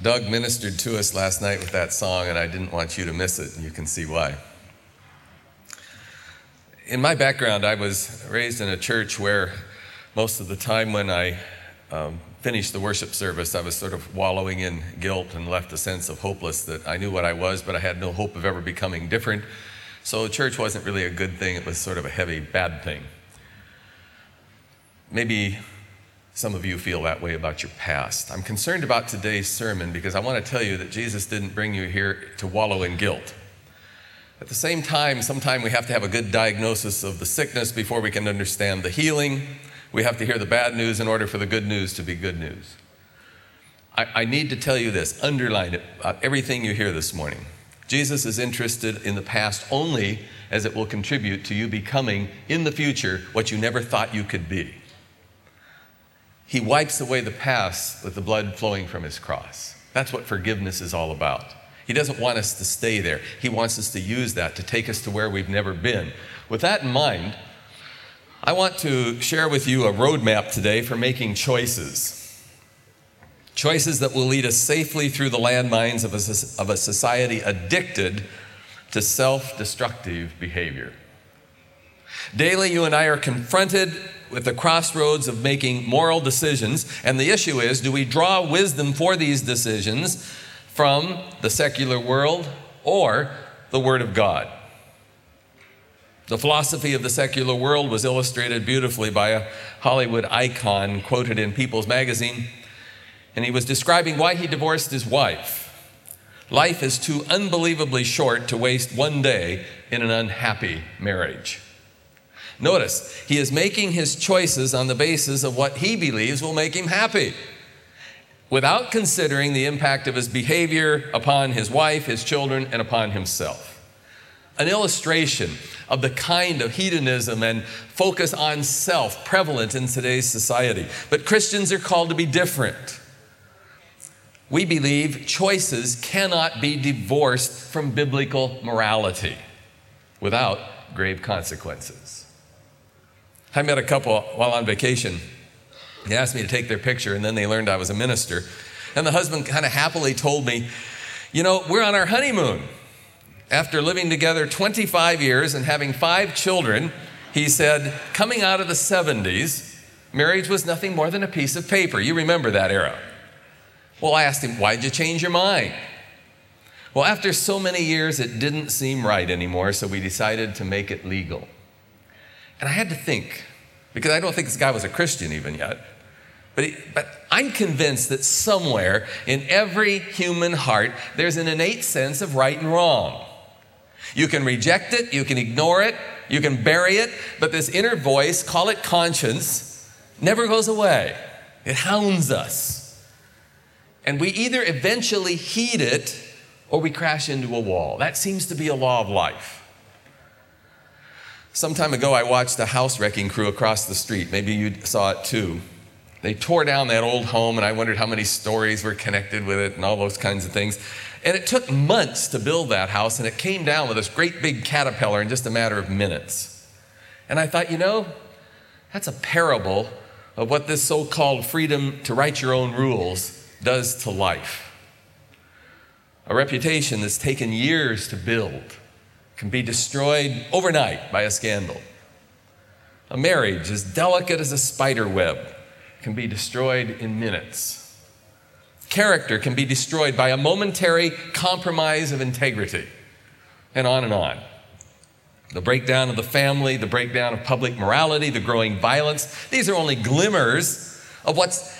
Doug ministered to us last night with that song, and I didn't want you to miss it, you can see why. In my background, I was raised in a church where most of the time when I um, finished the worship service, I was sort of wallowing in guilt and left a sense of hopeless that I knew what I was, but I had no hope of ever becoming different. So church wasn't really a good thing, it was sort of a heavy, bad thing. Maybe some of you feel that way about your past. I'm concerned about today's sermon because I want to tell you that Jesus didn't bring you here to wallow in guilt. At the same time, sometimes we have to have a good diagnosis of the sickness before we can understand the healing. We have to hear the bad news in order for the good news to be good news. I, I need to tell you this, underline it, about everything you hear this morning. Jesus is interested in the past only as it will contribute to you becoming in the future what you never thought you could be. He wipes away the past with the blood flowing from his cross. That's what forgiveness is all about. He doesn't want us to stay there. He wants us to use that to take us to where we've never been. With that in mind, I want to share with you a roadmap today for making choices. Choices that will lead us safely through the landmines of a, of a society addicted to self destructive behavior. Daily, you and I are confronted with the crossroads of making moral decisions, and the issue is do we draw wisdom for these decisions from the secular world or the Word of God? The philosophy of the secular world was illustrated beautifully by a Hollywood icon quoted in People's Magazine, and he was describing why he divorced his wife. Life is too unbelievably short to waste one day in an unhappy marriage. Notice, he is making his choices on the basis of what he believes will make him happy, without considering the impact of his behavior upon his wife, his children, and upon himself. An illustration of the kind of hedonism and focus on self prevalent in today's society. But Christians are called to be different. We believe choices cannot be divorced from biblical morality without grave consequences. I met a couple while on vacation. They asked me to take their picture, and then they learned I was a minister. And the husband kind of happily told me, You know, we're on our honeymoon. After living together 25 years and having five children, he said, coming out of the 70s, marriage was nothing more than a piece of paper. You remember that era. Well, I asked him, Why'd you change your mind? Well, after so many years, it didn't seem right anymore, so we decided to make it legal. And I had to think, because I don't think this guy was a Christian even yet. But, he, but I'm convinced that somewhere in every human heart, there's an innate sense of right and wrong. You can reject it, you can ignore it, you can bury it, but this inner voice, call it conscience, never goes away. It hounds us. And we either eventually heed it or we crash into a wall. That seems to be a law of life. Some time ago, I watched a house wrecking crew across the street. Maybe you saw it too. They tore down that old home, and I wondered how many stories were connected with it and all those kinds of things. And it took months to build that house, and it came down with this great big caterpillar in just a matter of minutes. And I thought, you know, that's a parable of what this so called freedom to write your own rules does to life. A reputation that's taken years to build can be destroyed overnight by a scandal. A marriage as delicate as a spider web can be destroyed in minutes. Character can be destroyed by a momentary compromise of integrity, and on and on. The breakdown of the family, the breakdown of public morality, the growing violence, these are only glimmers of what's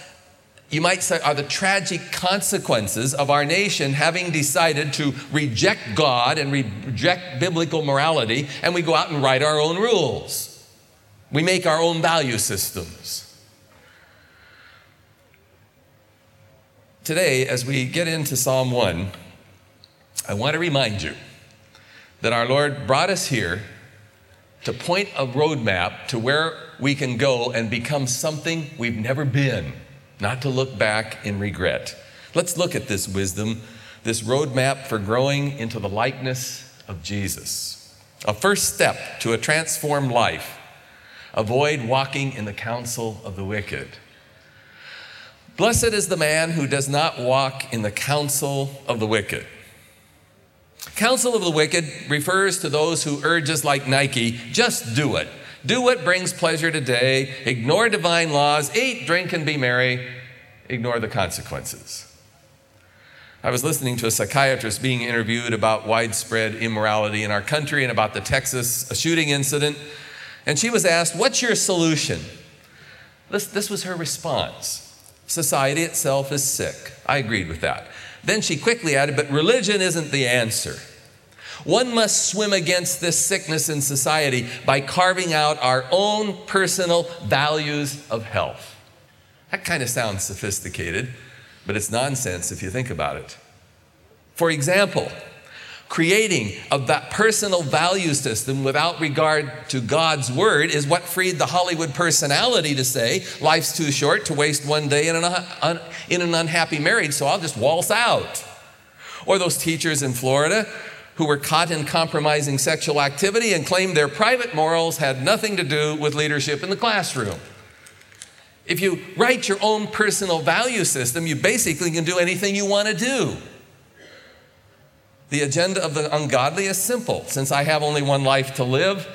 you might say, are the tragic consequences of our nation having decided to reject God and reject biblical morality, and we go out and write our own rules. We make our own value systems. Today, as we get into Psalm 1, I want to remind you that our Lord brought us here to point a roadmap to where we can go and become something we've never been not to look back in regret. Let's look at this wisdom, this roadmap for growing into the likeness of Jesus. A first step to a transformed life avoid walking in the counsel of the wicked. Blessed is the man who does not walk in the counsel of the wicked. Counsel of the wicked refers to those who urge us like Nike, just do it. Do what brings pleasure today, ignore divine laws, eat, drink, and be merry, ignore the consequences. I was listening to a psychiatrist being interviewed about widespread immorality in our country and about the Texas uh, shooting incident. And she was asked, What's your solution? This, this was her response Society itself is sick. I agreed with that. Then she quickly added, But religion isn't the answer. One must swim against this sickness in society by carving out our own personal values of health. That kind of sounds sophisticated, but it's nonsense if you think about it. For example, creating of that personal value system without regard to God's word is what freed the Hollywood personality to say, life's too short to waste one day in an, in an unhappy marriage, so I'll just waltz out. Or those teachers in Florida who were caught in compromising sexual activity and claimed their private morals had nothing to do with leadership in the classroom. If you write your own personal value system, you basically can do anything you want to do. The agenda of the ungodly is simple. Since I have only one life to live,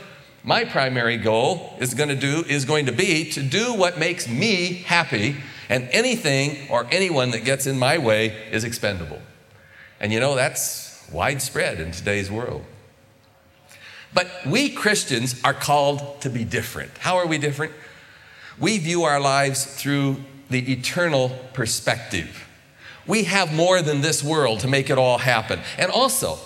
my primary goal is going to do is going to be to do what makes me happy, and anything or anyone that gets in my way is expendable. And you know that's widespread in today's world. But we Christians are called to be different. How are we different? We view our lives through the eternal perspective. We have more than this world to make it all happen. And also,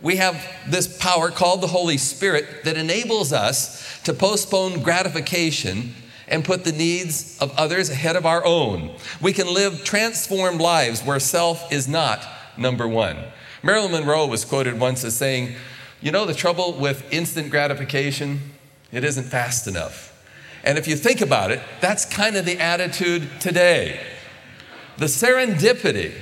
we have this power called the Holy Spirit that enables us to postpone gratification and put the needs of others ahead of our own. We can live transformed lives where self is not number one. Marilyn Monroe was quoted once as saying, You know, the trouble with instant gratification, it isn't fast enough. And if you think about it, that's kind of the attitude today. The serendipity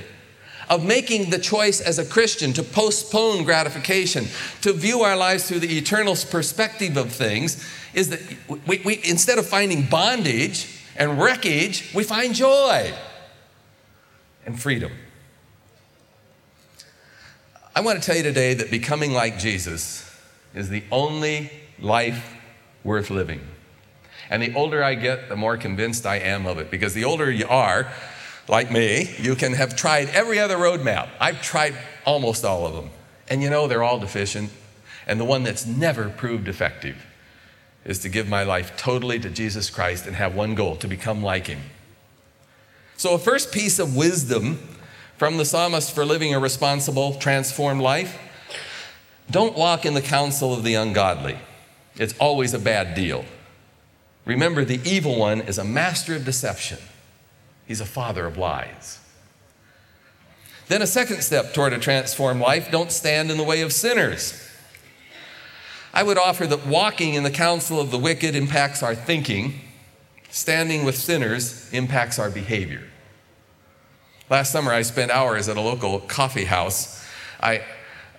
of making the choice as a Christian to postpone gratification, to view our lives through the eternal perspective of things, is that we, we, instead of finding bondage and wreckage, we find joy and freedom. I want to tell you today that becoming like Jesus is the only life worth living. And the older I get, the more convinced I am of it. Because the older you are, like me, you can have tried every other roadmap. I've tried almost all of them. And you know, they're all deficient. And the one that's never proved effective is to give my life totally to Jesus Christ and have one goal to become like Him. So, a first piece of wisdom from the psalmist for living a responsible, transformed life don't walk in the counsel of the ungodly. It's always a bad deal. Remember, the evil one is a master of deception, he's a father of lies. Then, a second step toward a transformed life don't stand in the way of sinners. I would offer that walking in the counsel of the wicked impacts our thinking, standing with sinners impacts our behavior. Last summer, I spent hours at a local coffee house. I,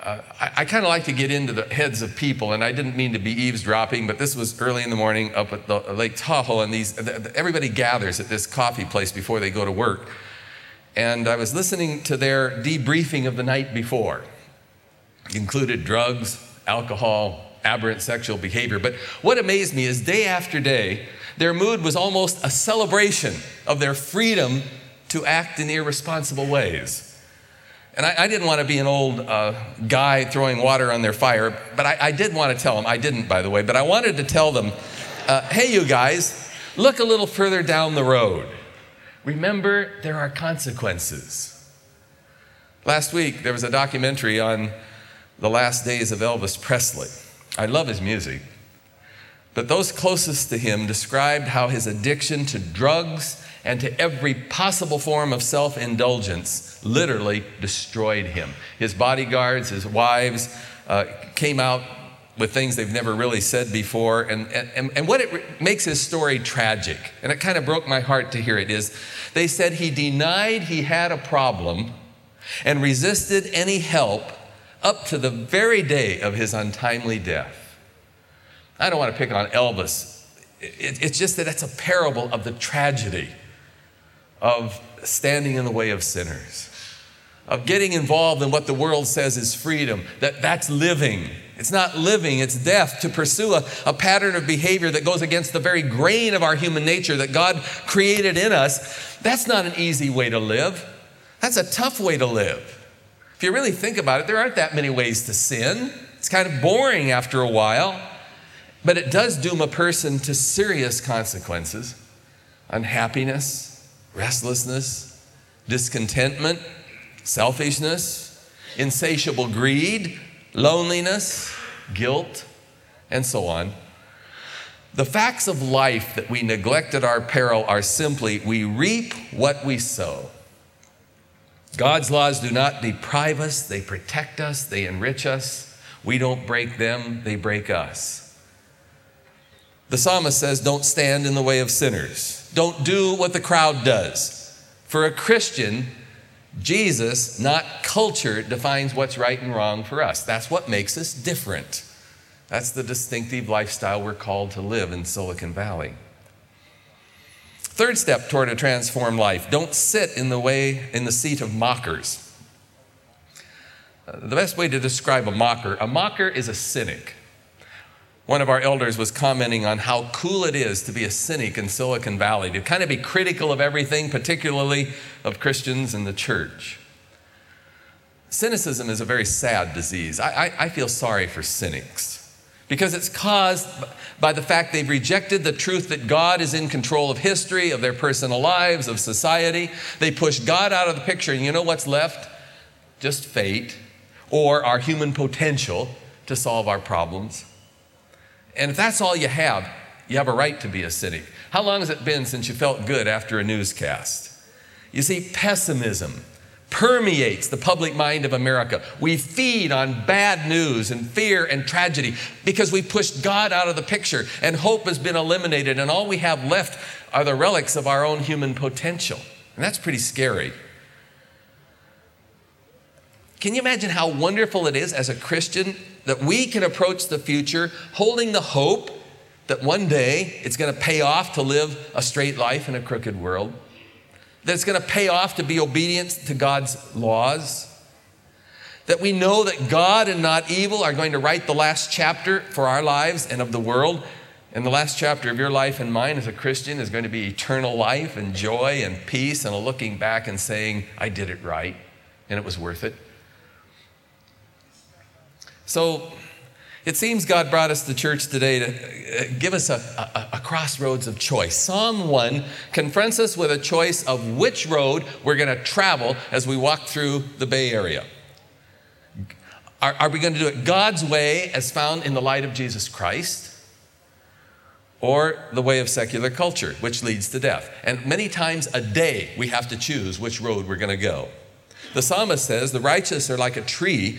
uh, I, I kind of like to get into the heads of people, and I didn't mean to be eavesdropping, but this was early in the morning up at the Lake Tahoe, and these everybody gathers at this coffee place before they go to work. And I was listening to their debriefing of the night before. It included drugs, alcohol, aberrant sexual behavior. But what amazed me is day after day, their mood was almost a celebration of their freedom to act in irresponsible ways. And I, I didn't want to be an old uh, guy throwing water on their fire, but I, I, did want to tell them, I didn't, by the way, but I wanted to tell them, uh, hey, you guys, look a little further down the road. Remember, there are consequences. Last week, there was a documentary on the last days of Elvis Presley. I love his music. But those closest to him described how his addiction to drugs and to every possible form of self indulgence literally destroyed him. His bodyguards, his wives, uh, came out with things they've never really said before. And, and, and what it re- makes his story tragic, and it kind of broke my heart to hear it, is they said he denied he had a problem and resisted any help up to the very day of his untimely death. I don't want to pick on Elvis. It, it's just that that's a parable of the tragedy of standing in the way of sinners, of getting involved in what the world says is freedom, that that's living. It's not living, it's death to pursue a, a pattern of behavior that goes against the very grain of our human nature that God created in us. That's not an easy way to live. That's a tough way to live. If you really think about it, there aren't that many ways to sin. It's kind of boring after a while, but it does doom a person to serious consequences unhappiness, restlessness, discontentment, selfishness, insatiable greed, loneliness, guilt, and so on. The facts of life that we neglect at our peril are simply we reap what we sow. God's laws do not deprive us, they protect us, they enrich us. We don't break them, they break us. The psalmist says, Don't stand in the way of sinners. Don't do what the crowd does. For a Christian, Jesus, not culture, defines what's right and wrong for us. That's what makes us different. That's the distinctive lifestyle we're called to live in Silicon Valley. Third step toward a transformed life don't sit in the way, in the seat of mockers. Uh, the best way to describe a mocker a mocker is a cynic. One of our elders was commenting on how cool it is to be a cynic in Silicon Valley, to kind of be critical of everything, particularly of Christians and the church. Cynicism is a very sad disease. I, I, I feel sorry for cynics because it's caused by the fact they've rejected the truth that God is in control of history, of their personal lives, of society. They push God out of the picture, and you know what's left? Just fate or our human potential to solve our problems. And if that's all you have, you have a right to be a cynic. How long has it been since you felt good after a newscast? You see, pessimism permeates the public mind of America. We feed on bad news and fear and tragedy because we pushed God out of the picture and hope has been eliminated, and all we have left are the relics of our own human potential. And that's pretty scary. Can you imagine how wonderful it is as a Christian that we can approach the future holding the hope that one day it's going to pay off to live a straight life in a crooked world? that it's going to pay off to be obedient to God's laws, that we know that God and not evil are going to write the last chapter for our lives and of the world. And the last chapter of your life and mine as a Christian is going to be eternal life and joy and peace and a looking back and saying, I did it right and it was worth it. So, it seems God brought us to church today to uh, give us a, a, a, crossroads of choice. Psalm 1 confronts us with a choice of which road we're going to travel as we walk through the Bay Area. Are, are we going to do it God's way as found in the light of Jesus Christ? Or the way of secular culture, which leads to death. And many times a day we have to choose which road we're going to go. The psalmist says, The righteous are like a tree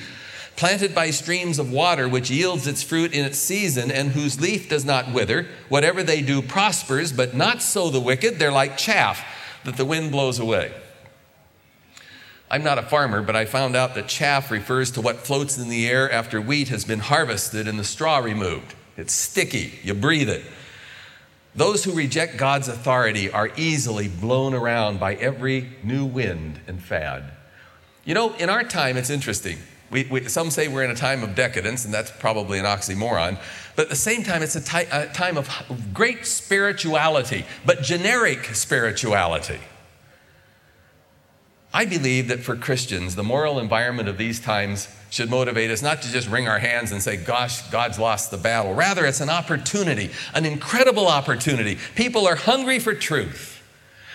planted by streams of water, which yields its fruit in its season, and whose leaf does not wither. Whatever they do prospers, but not so the wicked. They're like chaff that the wind blows away. I'm not a farmer, but I found out that chaff refers to what floats in the air after wheat has been harvested and the straw removed. It's sticky, you breathe it. Those who reject God's authority are easily blown around by every new wind and fad. You know, in our time, it's interesting. We, we, some say we're in a time of decadence, and that's probably an oxymoron. But at the same time, it's a, ty- a time of great spirituality, but generic spirituality. I believe that for Christians, the moral environment of these times should motivate us not to just wring our hands and say, Gosh, God's lost the battle. Rather, it's an opportunity, an incredible opportunity. People are hungry for truth.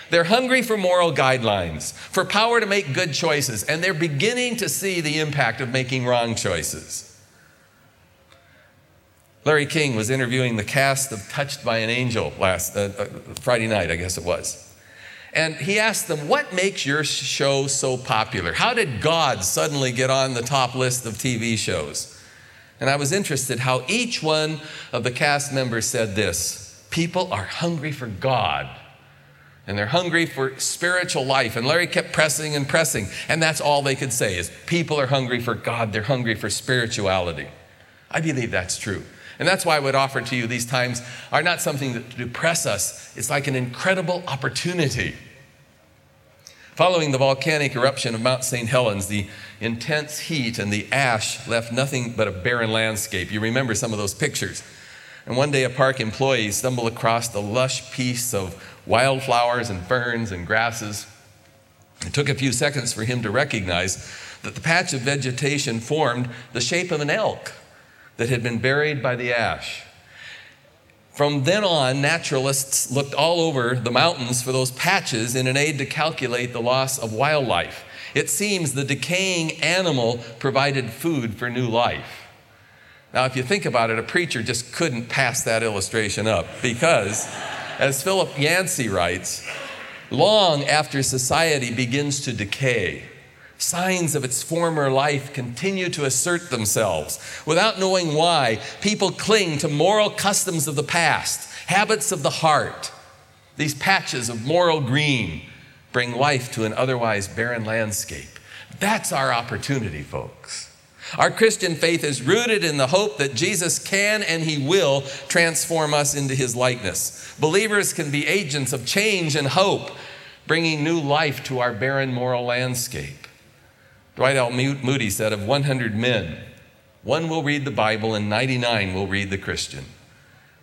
They're hungry for moral guidelines, for power to make good choices, and they're beginning to see the impact of making wrong choices. Larry King was interviewing the cast of Touched by an Angel last uh, uh, Friday night, I guess it was. And he asked them, What makes your show so popular? How did God suddenly get on the top list of TV shows? And I was interested how each one of the cast members said this People are hungry for God and they're hungry for spiritual life. And Larry kept pressing and pressing, and that's all they could say is people are hungry for God, they're hungry for spirituality. I believe that's true. And that's why I would offer to you these times are not something that depress us. It's like an incredible opportunity Following the volcanic eruption of Mount St. Helens, the intense heat and the ash left nothing but a barren landscape. You remember some of those pictures. And one day, a park employee stumbled across a lush piece of wildflowers and ferns and grasses. It took a few seconds for him to recognize that the patch of vegetation formed the shape of an elk that had been buried by the ash. From then on, naturalists looked all over the mountains for those patches in an aid to calculate the loss of wildlife. It seems the decaying animal provided food for new life. Now, if you think about it, a preacher just couldn't pass that illustration up because, as Philip Yancey writes, long after society begins to decay, Signs of its former life continue to assert themselves. Without knowing why, people cling to moral customs of the past, habits of the heart. These patches of moral green bring life to an otherwise barren landscape. That's our opportunity, folks. Our Christian faith is rooted in the hope that Jesus can and he will transform us into his likeness. Believers can be agents of change and hope, bringing new life to our barren moral landscape. Dwight L. Moody said of 100 men, one will read the Bible and 99 will read the Christian.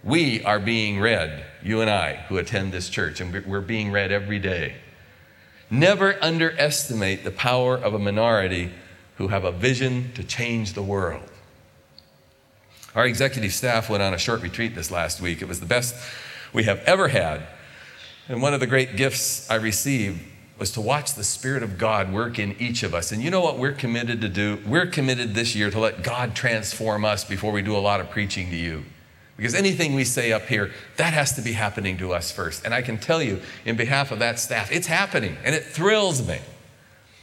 We are being read, you and I, who attend this church, and we're being read every day. Never underestimate the power of a minority who have a vision to change the world. Our executive staff went on a short retreat this last week. It was the best we have ever had. And one of the great gifts I received was to watch the Spirit of God work in each of us. And you know what we're committed to do? We're committed this year to let God transform us before we do a lot of preaching to you. Because anything we say up here, that has to be happening to us first. And I can tell you, in behalf of that staff, it's happening and it thrills me.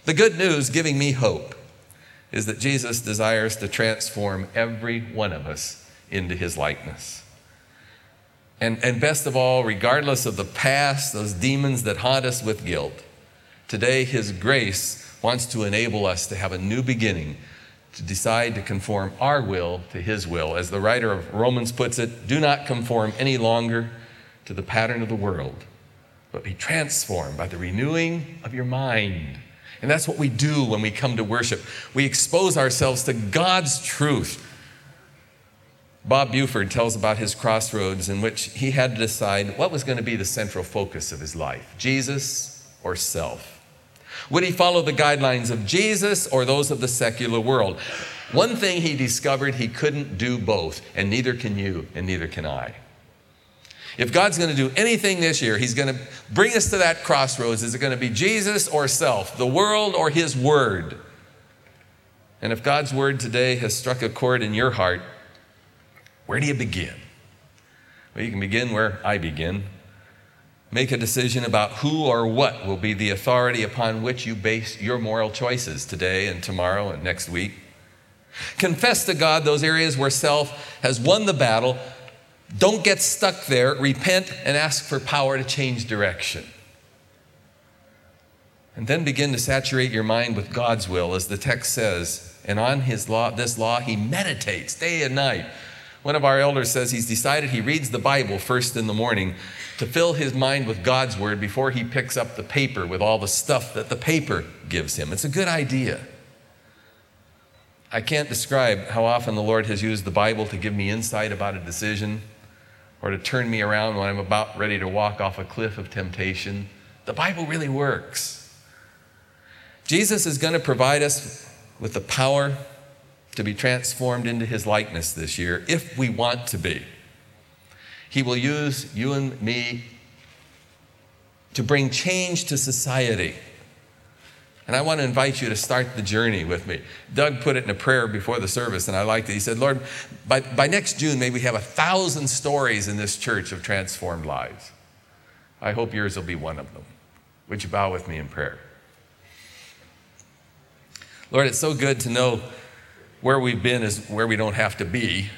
The good news giving me hope is that Jesus desires to transform every one of us into his likeness. And, and best of all, regardless of the past, those demons that haunt us with guilt, Today, His grace wants to enable us to have a new beginning, to decide to conform our will to His will. As the writer of Romans puts it, do not conform any longer to the pattern of the world, but be transformed by the renewing of your mind. And that's what we do when we come to worship. We expose ourselves to God's truth. Bob Buford tells about his crossroads in which he had to decide what was going to be the central focus of his life Jesus or self. Would he follow the guidelines of Jesus or those of the secular world? One thing he discovered he couldn't do both, and neither can you, and neither can I. If God's going to do anything this year, He's going to bring us to that crossroads. Is it going to be Jesus or self, the world or His Word? And if God's Word today has struck a chord in your heart, where do you begin? Well, you can begin where I begin Make a decision about who or what will be the authority upon which you base your moral choices today and tomorrow and next week. Confess to God those areas where self has won the battle. Don't get stuck there. Repent and ask for power to change direction. And then begin to saturate your mind with God's will, as the text says. And on his law, this law, he meditates day and night. One of our elders says he's decided he reads the Bible first in the morning to fill his mind with God's word before he picks up the paper with all the stuff that the paper gives him. It's a good idea. I can't describe how often the Lord has used the Bible to give me insight about a decision or to turn me around when I'm about ready to walk off a cliff of temptation. The Bible really works. Jesus is going to provide us with the power to be transformed into his likeness this year if we want to be. He will use you and me to bring change to society. And I want to invite you to start the journey with me. Doug put it in a prayer before the service, and I liked it. He said, Lord, by, by next June, maybe we have a thousand stories in this church of transformed lives. I hope yours will be one of them. Would you bow with me in prayer? Lord, it's so good to know where we've been is where we don't have to be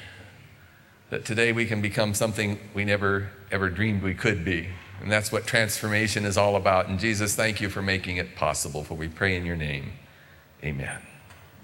that today we can become something we never ever dreamed we could be. And that's what transformation is all about. And Jesus, thank you for making it possible, for we pray in your name. Amen.